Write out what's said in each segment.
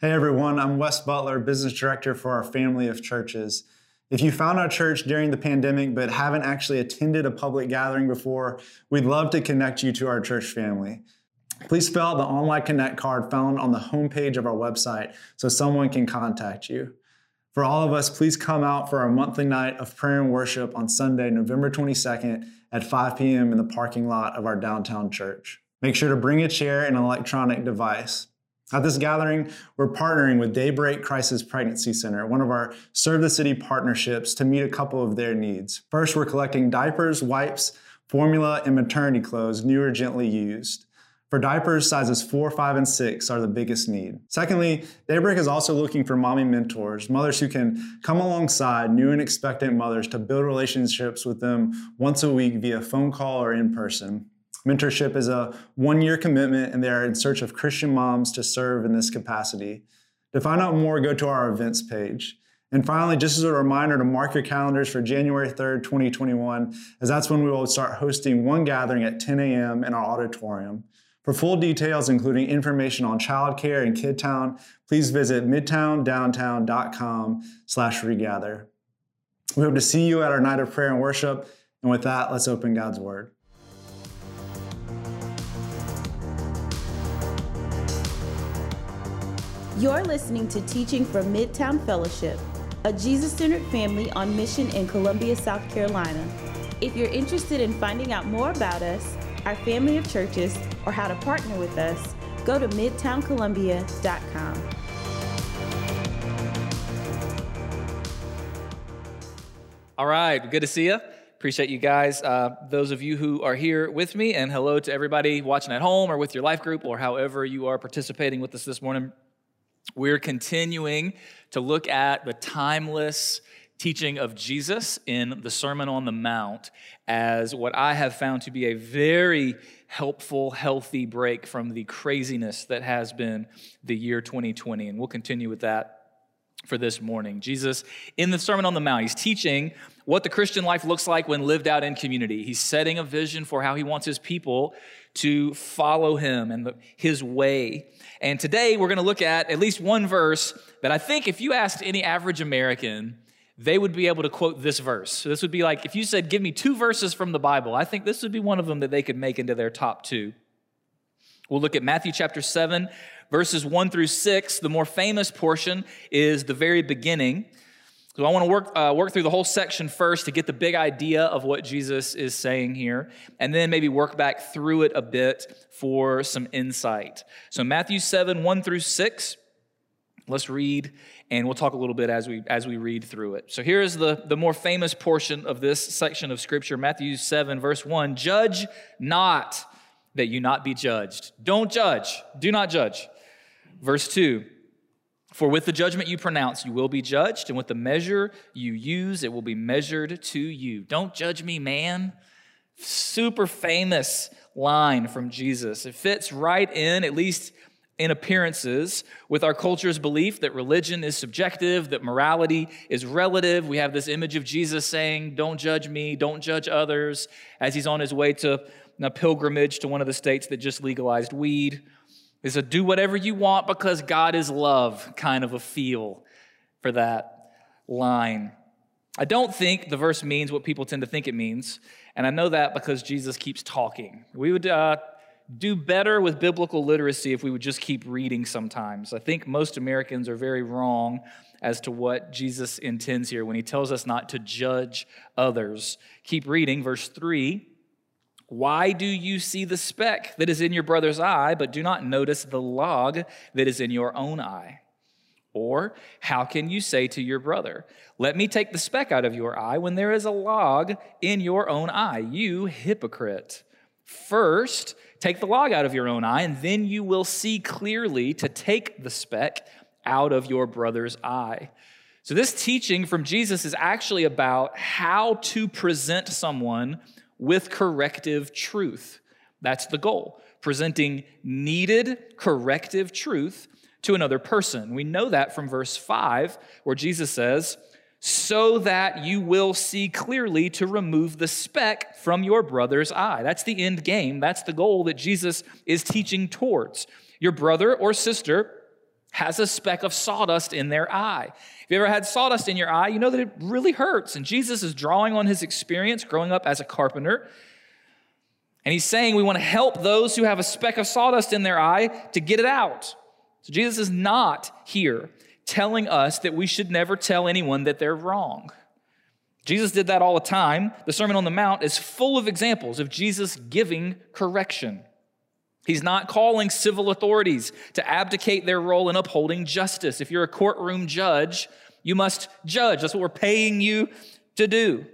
Hey everyone, I'm Wes Butler, Business Director for our family of churches. If you found our church during the pandemic but haven't actually attended a public gathering before, we'd love to connect you to our church family. Please fill out the online connect card found on the homepage of our website so someone can contact you. For all of us, please come out for our monthly night of prayer and worship on Sunday, November 22nd at 5 p.m. in the parking lot of our downtown church. Make sure to bring a chair and an electronic device. At this gathering, we're partnering with Daybreak Crisis Pregnancy Center, one of our Serve the City partnerships, to meet a couple of their needs. First, we're collecting diapers, wipes, formula, and maternity clothes, new or gently used. For diapers, sizes 4, 5, and 6 are the biggest need. Secondly, Daybreak is also looking for mommy mentors, mothers who can come alongside new and expectant mothers to build relationships with them once a week via phone call or in person. Mentorship is a one year commitment, and they are in search of Christian moms to serve in this capacity. To find out more, go to our events page. And finally, just as a reminder to mark your calendars for January 3rd, 2021, as that's when we will start hosting one gathering at 10 a.m. in our auditorium. For full details, including information on childcare in Kidtown, please visit midtowndowntown.com slash regather. We hope to see you at our night of prayer and worship. And with that, let's open God's Word. You're listening to Teaching from Midtown Fellowship, a Jesus centered family on mission in Columbia, South Carolina. If you're interested in finding out more about us, our family of churches, or how to partner with us, go to midtowncolumbia.com. All right, good to see you. Appreciate you guys, uh, those of you who are here with me, and hello to everybody watching at home or with your life group or however you are participating with us this morning. We're continuing to look at the timeless teaching of Jesus in the Sermon on the Mount as what I have found to be a very helpful, healthy break from the craziness that has been the year 2020. And we'll continue with that for this morning. Jesus, in the Sermon on the Mount, he's teaching what the Christian life looks like when lived out in community. He's setting a vision for how he wants his people to follow him and the, his way. And today we're going to look at at least one verse that I think if you asked any average American, they would be able to quote this verse. So this would be like if you said, Give me two verses from the Bible, I think this would be one of them that they could make into their top two. We'll look at Matthew chapter 7, verses 1 through 6. The more famous portion is the very beginning. So I want to work, uh, work through the whole section first to get the big idea of what Jesus is saying here, and then maybe work back through it a bit for some insight. So Matthew 7, 1 through 6. Let's read, and we'll talk a little bit as we as we read through it. So here is the, the more famous portion of this section of Scripture, Matthew 7, verse 1. Judge not that you not be judged. Don't judge. Do not judge. Verse 2. For with the judgment you pronounce, you will be judged, and with the measure you use, it will be measured to you. Don't judge me, man. Super famous line from Jesus. It fits right in, at least in appearances, with our culture's belief that religion is subjective, that morality is relative. We have this image of Jesus saying, Don't judge me, don't judge others, as he's on his way to a pilgrimage to one of the states that just legalized weed is a do whatever you want because God is love kind of a feel for that line. I don't think the verse means what people tend to think it means, and I know that because Jesus keeps talking. We would uh, do better with biblical literacy if we would just keep reading sometimes. I think most Americans are very wrong as to what Jesus intends here when he tells us not to judge others. Keep reading, verse 3. Why do you see the speck that is in your brother's eye, but do not notice the log that is in your own eye? Or how can you say to your brother, Let me take the speck out of your eye when there is a log in your own eye? You hypocrite. First, take the log out of your own eye, and then you will see clearly to take the speck out of your brother's eye. So, this teaching from Jesus is actually about how to present someone with corrective truth. That's the goal, presenting needed corrective truth to another person. We know that from verse 5, where Jesus says, so that you will see clearly to remove the speck from your brother's eye. That's the end game. That's the goal that Jesus is teaching towards. Your brother or sister has a speck of sawdust in their eye. If you ever had sawdust in your eye, you know that it really hurts. And Jesus is drawing on his experience growing up as a carpenter. And he's saying we want to help those who have a speck of sawdust in their eye to get it out. So Jesus is not here telling us that we should never tell anyone that they're wrong. Jesus did that all the time. The Sermon on the Mount is full of examples of Jesus giving correction. He's not calling civil authorities to abdicate their role in upholding justice. If you're a courtroom judge, you must judge. That's what we're paying you to do.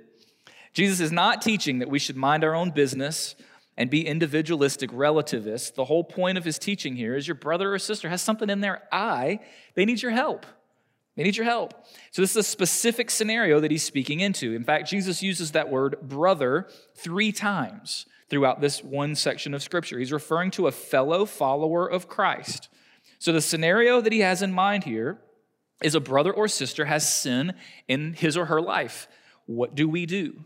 Jesus is not teaching that we should mind our own business and be individualistic relativists. The whole point of his teaching here is your brother or sister has something in their eye, they need your help. They need your help. So, this is a specific scenario that he's speaking into. In fact, Jesus uses that word brother three times throughout this one section of Scripture. He's referring to a fellow follower of Christ. So, the scenario that he has in mind here is a brother or sister has sin in his or her life. What do we do?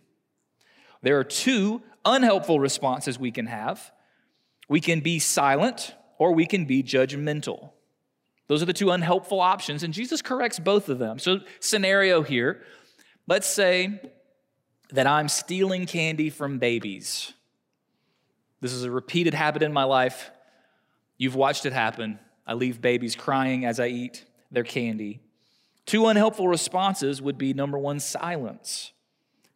There are two unhelpful responses we can have we can be silent or we can be judgmental. Those are the two unhelpful options, and Jesus corrects both of them. So, scenario here let's say that I'm stealing candy from babies. This is a repeated habit in my life. You've watched it happen. I leave babies crying as I eat their candy. Two unhelpful responses would be number one, silence.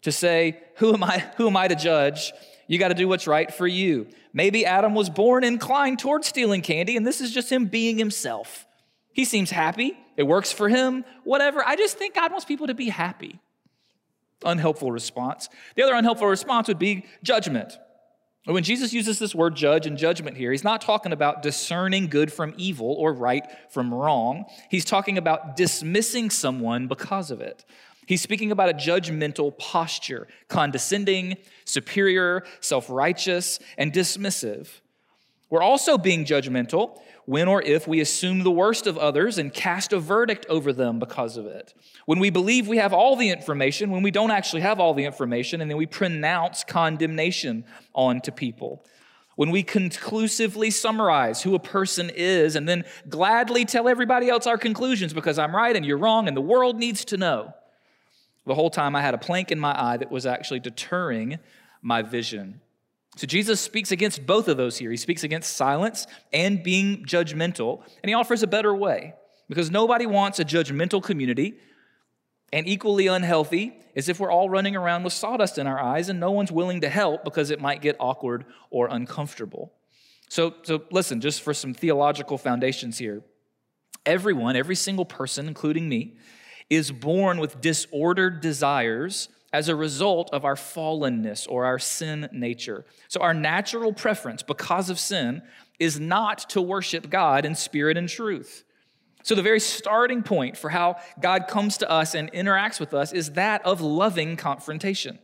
To say, Who am I, who am I to judge? You got to do what's right for you. Maybe Adam was born inclined towards stealing candy, and this is just him being himself. He seems happy. It works for him. Whatever. I just think God wants people to be happy. Unhelpful response. The other unhelpful response would be judgment. When Jesus uses this word judge and judgment here, he's not talking about discerning good from evil or right from wrong. He's talking about dismissing someone because of it. He's speaking about a judgmental posture, condescending, superior, self righteous, and dismissive. We're also being judgmental when or if we assume the worst of others and cast a verdict over them because of it. When we believe we have all the information, when we don't actually have all the information, and then we pronounce condemnation onto people. When we conclusively summarize who a person is and then gladly tell everybody else our conclusions because I'm right and you're wrong and the world needs to know. The whole time I had a plank in my eye that was actually deterring my vision. So Jesus speaks against both of those here. He speaks against silence and being judgmental, and he offers a better way because nobody wants a judgmental community. And equally unhealthy is if we're all running around with sawdust in our eyes and no one's willing to help because it might get awkward or uncomfortable. So, so listen, just for some theological foundations here. Everyone, every single person, including me, is born with disordered desires as a result of our fallenness or our sin nature. So, our natural preference because of sin is not to worship God in spirit and truth. So, the very starting point for how God comes to us and interacts with us is that of loving confrontation.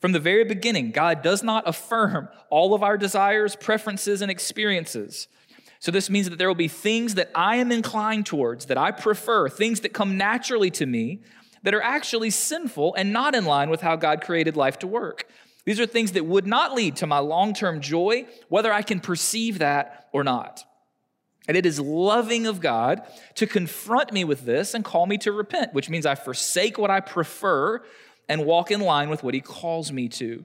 From the very beginning, God does not affirm all of our desires, preferences, and experiences. So, this means that there will be things that I am inclined towards, that I prefer, things that come naturally to me, that are actually sinful and not in line with how God created life to work. These are things that would not lead to my long term joy, whether I can perceive that or not. And it is loving of God to confront me with this and call me to repent, which means I forsake what I prefer and walk in line with what He calls me to.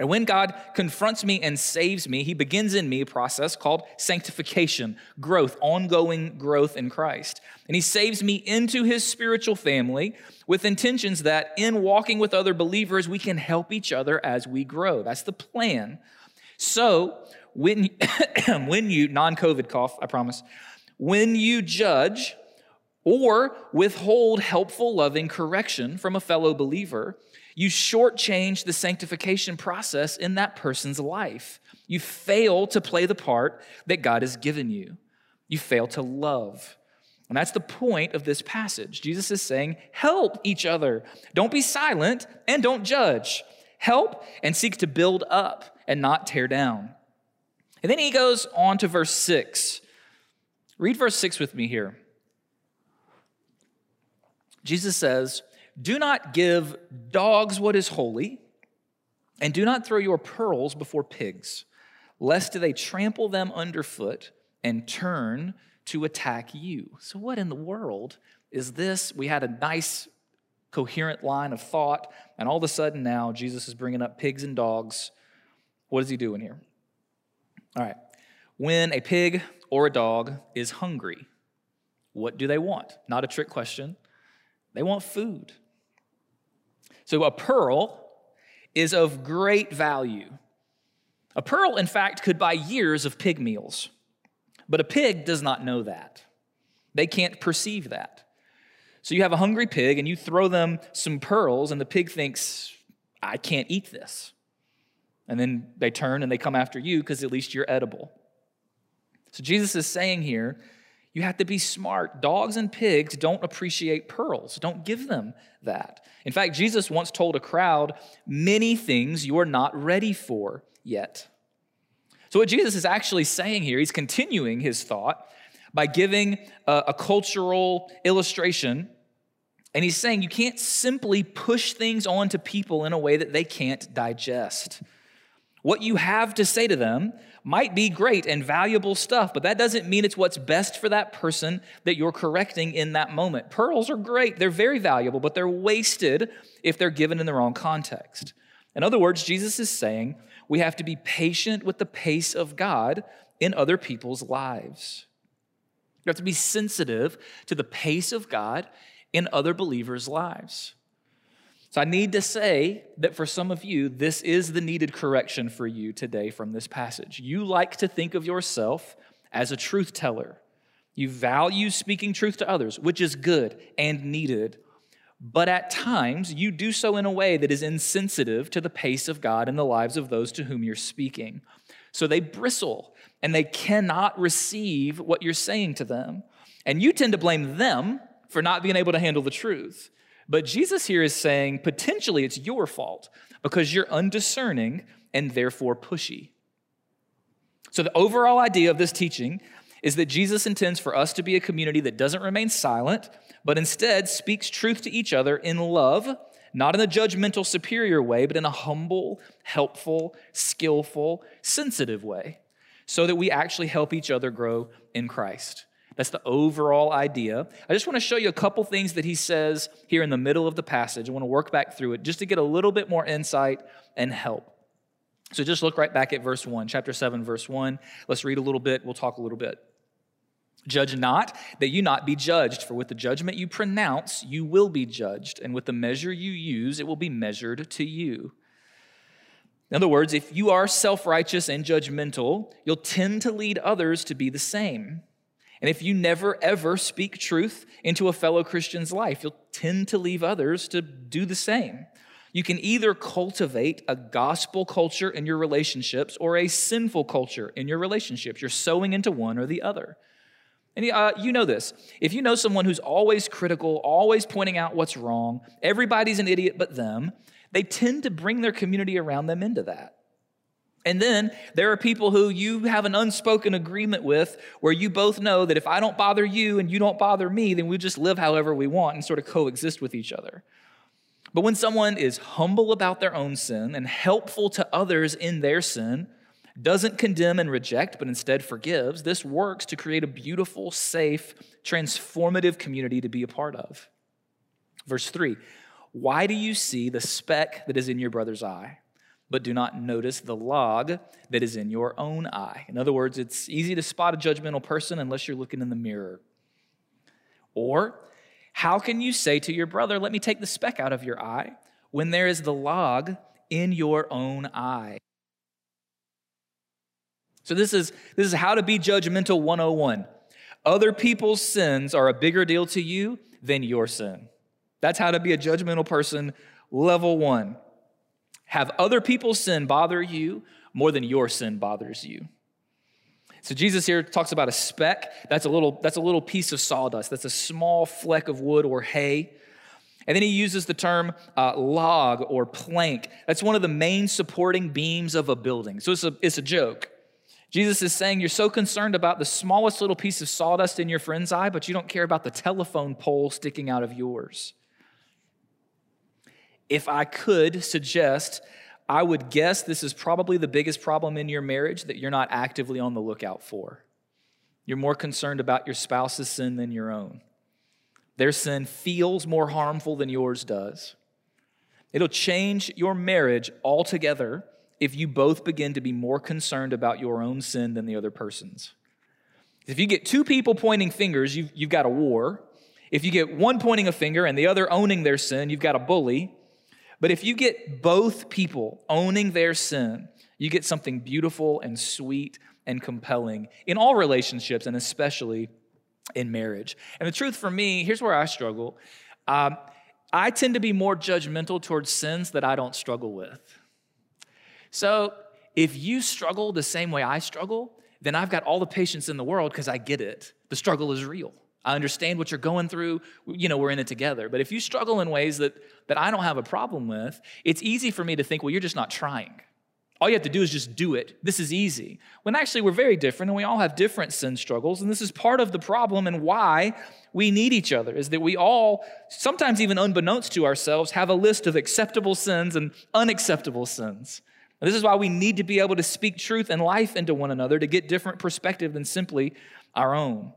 And when God confronts me and saves me, he begins in me a process called sanctification, growth, ongoing growth in Christ. And he saves me into his spiritual family with intentions that in walking with other believers, we can help each other as we grow. That's the plan. So, when, when you, non COVID cough, I promise, when you judge or withhold helpful, loving correction from a fellow believer, you shortchange the sanctification process in that person's life. You fail to play the part that God has given you. You fail to love. And that's the point of this passage. Jesus is saying, help each other. Don't be silent and don't judge. Help and seek to build up and not tear down. And then he goes on to verse 6. Read verse 6 with me here. Jesus says, do not give dogs what is holy, and do not throw your pearls before pigs, lest they trample them underfoot and turn to attack you. So, what in the world is this? We had a nice, coherent line of thought, and all of a sudden now Jesus is bringing up pigs and dogs. What is he doing here? All right. When a pig or a dog is hungry, what do they want? Not a trick question. They want food. So, a pearl is of great value. A pearl, in fact, could buy years of pig meals, but a pig does not know that. They can't perceive that. So you have a hungry pig and you throw them some pearls, and the pig thinks, I can't eat this. And then they turn and they come after you because at least you're edible. So Jesus is saying here, you have to be smart. Dogs and pigs don't appreciate pearls. Don't give them that. In fact, Jesus once told a crowd many things you are not ready for yet. So, what Jesus is actually saying here, he's continuing his thought by giving a, a cultural illustration. And he's saying you can't simply push things onto people in a way that they can't digest. What you have to say to them might be great and valuable stuff, but that doesn't mean it's what's best for that person that you're correcting in that moment. Pearls are great, they're very valuable, but they're wasted if they're given in the wrong context. In other words, Jesus is saying we have to be patient with the pace of God in other people's lives. You have to be sensitive to the pace of God in other believers' lives. So I need to say that for some of you, this is the needed correction for you today from this passage. You like to think of yourself as a truth teller. You value speaking truth to others, which is good and needed. But at times, you do so in a way that is insensitive to the pace of God in the lives of those to whom you're speaking. So they bristle and they cannot receive what you're saying to them. And you tend to blame them for not being able to handle the truth. But Jesus here is saying potentially it's your fault because you're undiscerning and therefore pushy. So, the overall idea of this teaching is that Jesus intends for us to be a community that doesn't remain silent, but instead speaks truth to each other in love, not in a judgmental, superior way, but in a humble, helpful, skillful, sensitive way, so that we actually help each other grow in Christ. That's the overall idea. I just want to show you a couple things that he says here in the middle of the passage. I want to work back through it just to get a little bit more insight and help. So just look right back at verse 1, chapter 7, verse 1. Let's read a little bit. We'll talk a little bit. Judge not that you not be judged, for with the judgment you pronounce, you will be judged, and with the measure you use, it will be measured to you. In other words, if you are self righteous and judgmental, you'll tend to lead others to be the same. And if you never ever speak truth into a fellow Christian's life, you'll tend to leave others to do the same. You can either cultivate a gospel culture in your relationships or a sinful culture in your relationships. You're sowing into one or the other. And uh, you know this. If you know someone who's always critical, always pointing out what's wrong, everybody's an idiot but them, they tend to bring their community around them into that. And then there are people who you have an unspoken agreement with where you both know that if I don't bother you and you don't bother me, then we just live however we want and sort of coexist with each other. But when someone is humble about their own sin and helpful to others in their sin, doesn't condemn and reject, but instead forgives, this works to create a beautiful, safe, transformative community to be a part of. Verse 3 Why do you see the speck that is in your brother's eye? But do not notice the log that is in your own eye. In other words, it's easy to spot a judgmental person unless you're looking in the mirror. Or, how can you say to your brother, Let me take the speck out of your eye, when there is the log in your own eye? So, this is, this is how to be judgmental 101. Other people's sins are a bigger deal to you than your sin. That's how to be a judgmental person, level one. Have other people's sin bother you more than your sin bothers you. So Jesus here talks about a speck. That's a little, that's a little piece of sawdust. That's a small fleck of wood or hay. And then he uses the term uh, log or plank. That's one of the main supporting beams of a building. So it's a, it's a joke. Jesus is saying you're so concerned about the smallest little piece of sawdust in your friend's eye, but you don't care about the telephone pole sticking out of yours if I could suggest, I would guess this is probably the biggest problem in your marriage that you're not actively on the lookout for. You're more concerned about your spouse's sin than your own. Their sin feels more harmful than yours does. It'll change your marriage altogether if you both begin to be more concerned about your own sin than the other person's. If you get two people pointing fingers, you've, you've got a war. If you get one pointing a finger and the other owning their sin, you've got a bully. But if you get both people owning their sin, you get something beautiful and sweet and compelling in all relationships and especially in marriage. And the truth for me, here's where I struggle. Um, I tend to be more judgmental towards sins that I don't struggle with. So if you struggle the same way I struggle, then I've got all the patience in the world because I get it. The struggle is real. I understand what you're going through. You know, we're in it together. But if you struggle in ways that, that I don't have a problem with, it's easy for me to think, well, you're just not trying. All you have to do is just do it. This is easy. When actually we're very different and we all have different sin struggles. And this is part of the problem and why we need each other is that we all, sometimes even unbeknownst to ourselves, have a list of acceptable sins and unacceptable sins. And this is why we need to be able to speak truth and life into one another to get different perspective than simply our own.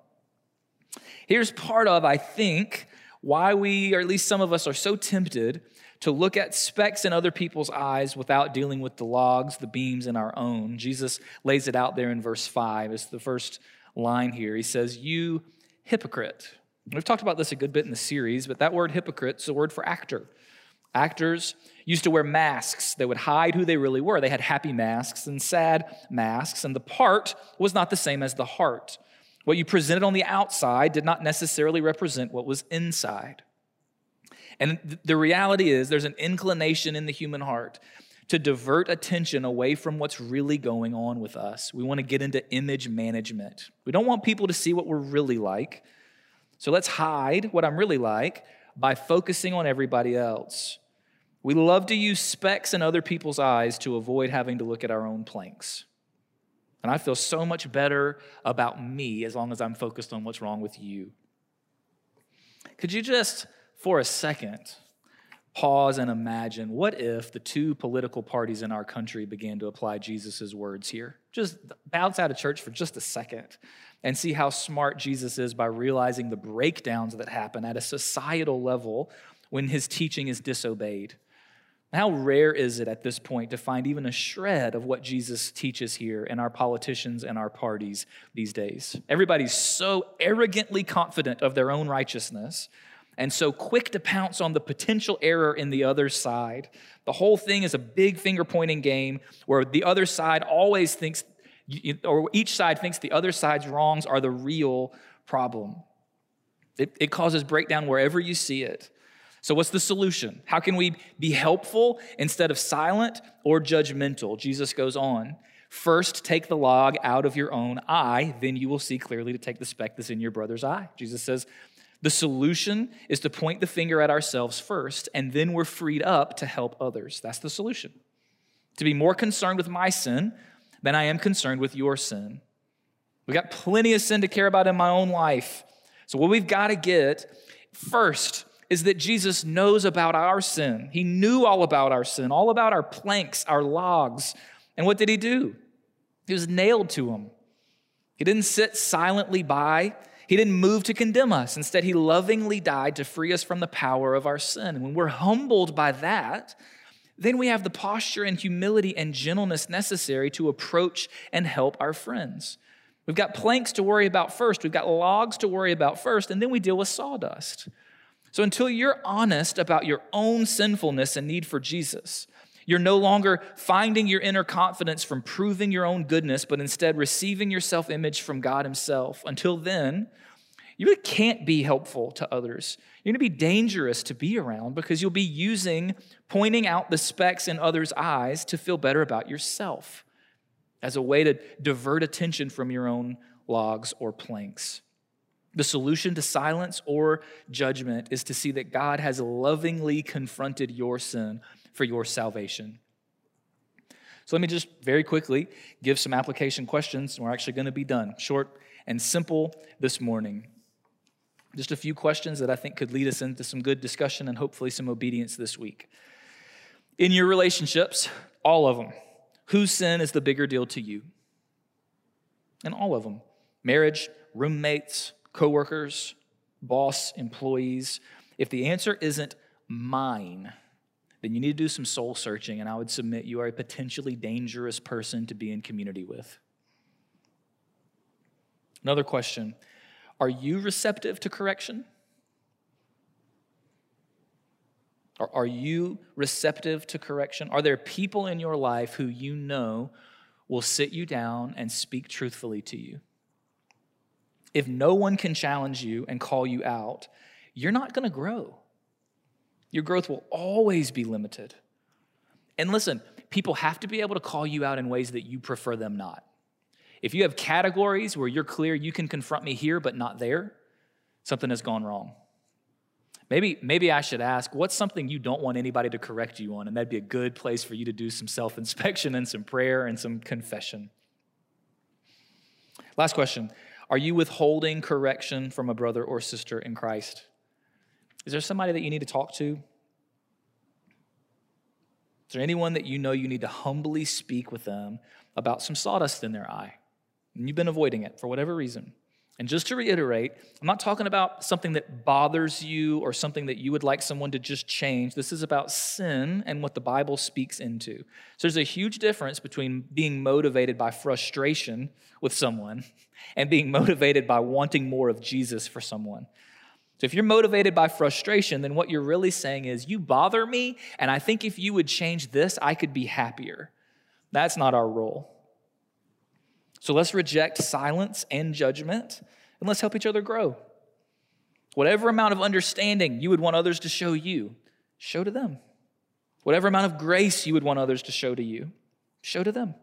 Here's part of, I think, why we, or at least some of us, are so tempted to look at specks in other people's eyes without dealing with the logs, the beams in our own. Jesus lays it out there in verse 5. It's the first line here. He says, You hypocrite. We've talked about this a good bit in the series, but that word hypocrite is a word for actor. Actors used to wear masks that would hide who they really were. They had happy masks and sad masks, and the part was not the same as the heart. What you presented on the outside did not necessarily represent what was inside. And the reality is, there's an inclination in the human heart to divert attention away from what's really going on with us. We want to get into image management. We don't want people to see what we're really like. So let's hide what I'm really like by focusing on everybody else. We love to use specks in other people's eyes to avoid having to look at our own planks. And I feel so much better about me as long as I'm focused on what's wrong with you. Could you just for a second, pause and imagine what if the two political parties in our country began to apply Jesus' words here? Just bounce out of church for just a second and see how smart Jesus is by realizing the breakdowns that happen at a societal level when his teaching is disobeyed. How rare is it at this point to find even a shred of what Jesus teaches here in our politicians and our parties these days? Everybody's so arrogantly confident of their own righteousness and so quick to pounce on the potential error in the other side. The whole thing is a big finger pointing game where the other side always thinks, or each side thinks the other side's wrongs are the real problem. It, it causes breakdown wherever you see it. So, what's the solution? How can we be helpful instead of silent or judgmental? Jesus goes on. First, take the log out of your own eye, then you will see clearly to take the speck that's in your brother's eye. Jesus says, the solution is to point the finger at ourselves first, and then we're freed up to help others. That's the solution. To be more concerned with my sin than I am concerned with your sin. We've got plenty of sin to care about in my own life. So, what we've got to get first is that Jesus knows about our sin. He knew all about our sin, all about our planks, our logs. And what did he do? He was nailed to them. He didn't sit silently by. He didn't move to condemn us. Instead, he lovingly died to free us from the power of our sin. And when we're humbled by that, then we have the posture and humility and gentleness necessary to approach and help our friends. We've got planks to worry about first, we've got logs to worry about first, and then we deal with sawdust. So until you're honest about your own sinfulness and need for Jesus, you're no longer finding your inner confidence from proving your own goodness, but instead receiving your self image from God Himself. Until then, you really can't be helpful to others. You're going to be dangerous to be around because you'll be using pointing out the specks in others' eyes to feel better about yourself as a way to divert attention from your own logs or planks. The solution to silence or judgment is to see that God has lovingly confronted your sin for your salvation. So let me just very quickly give some application questions. and We're actually going to be done. Short and simple this morning. Just a few questions that I think could lead us into some good discussion and hopefully some obedience this week. In your relationships, all of them, whose sin is the bigger deal to you? In all of them marriage, roommates, coworkers, boss, employees? If the answer isn't mine, then you need to do some soul searching, and I would submit you are a potentially dangerous person to be in community with. Another question Are you receptive to correction? Are, are you receptive to correction? Are there people in your life who you know will sit you down and speak truthfully to you? If no one can challenge you and call you out, you're not going to grow. Your growth will always be limited. And listen, people have to be able to call you out in ways that you prefer them not. If you have categories where you're clear you can confront me here but not there, something has gone wrong. Maybe, maybe I should ask, what's something you don't want anybody to correct you on? And that'd be a good place for you to do some self inspection and some prayer and some confession. Last question Are you withholding correction from a brother or sister in Christ? Is there somebody that you need to talk to? Is there anyone that you know you need to humbly speak with them about some sawdust in their eye? And you've been avoiding it for whatever reason. And just to reiterate, I'm not talking about something that bothers you or something that you would like someone to just change. This is about sin and what the Bible speaks into. So there's a huge difference between being motivated by frustration with someone and being motivated by wanting more of Jesus for someone. So if you're motivated by frustration, then what you're really saying is, You bother me, and I think if you would change this, I could be happier. That's not our role. So let's reject silence and judgment, and let's help each other grow. Whatever amount of understanding you would want others to show you, show to them. Whatever amount of grace you would want others to show to you, show to them.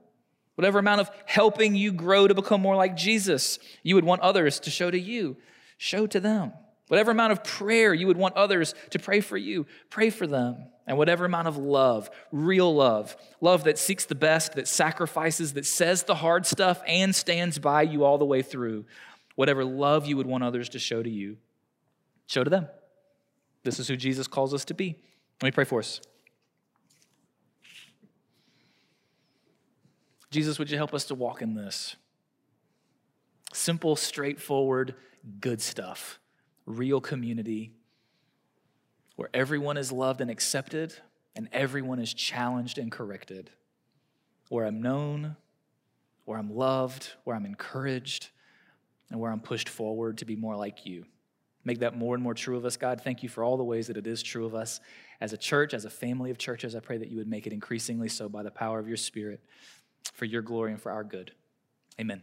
Whatever amount of helping you grow to become more like Jesus you would want others to show to you, show to them. Whatever amount of prayer you would want others to pray for you, pray for them. And whatever amount of love, real love, love that seeks the best, that sacrifices, that says the hard stuff and stands by you all the way through, whatever love you would want others to show to you, show to them. This is who Jesus calls us to be. Let me pray for us. Jesus, would you help us to walk in this? Simple, straightforward, good stuff real community where everyone is loved and accepted and everyone is challenged and corrected, where I'm known, where I'm loved, where I'm encouraged, and where I'm pushed forward to be more like you. Make that more and more true of us, God. Thank you for all the ways that it is true of us as a church, as a family of churches. I pray that you would make it increasingly so by the power of your Spirit for your glory and for our good. Amen.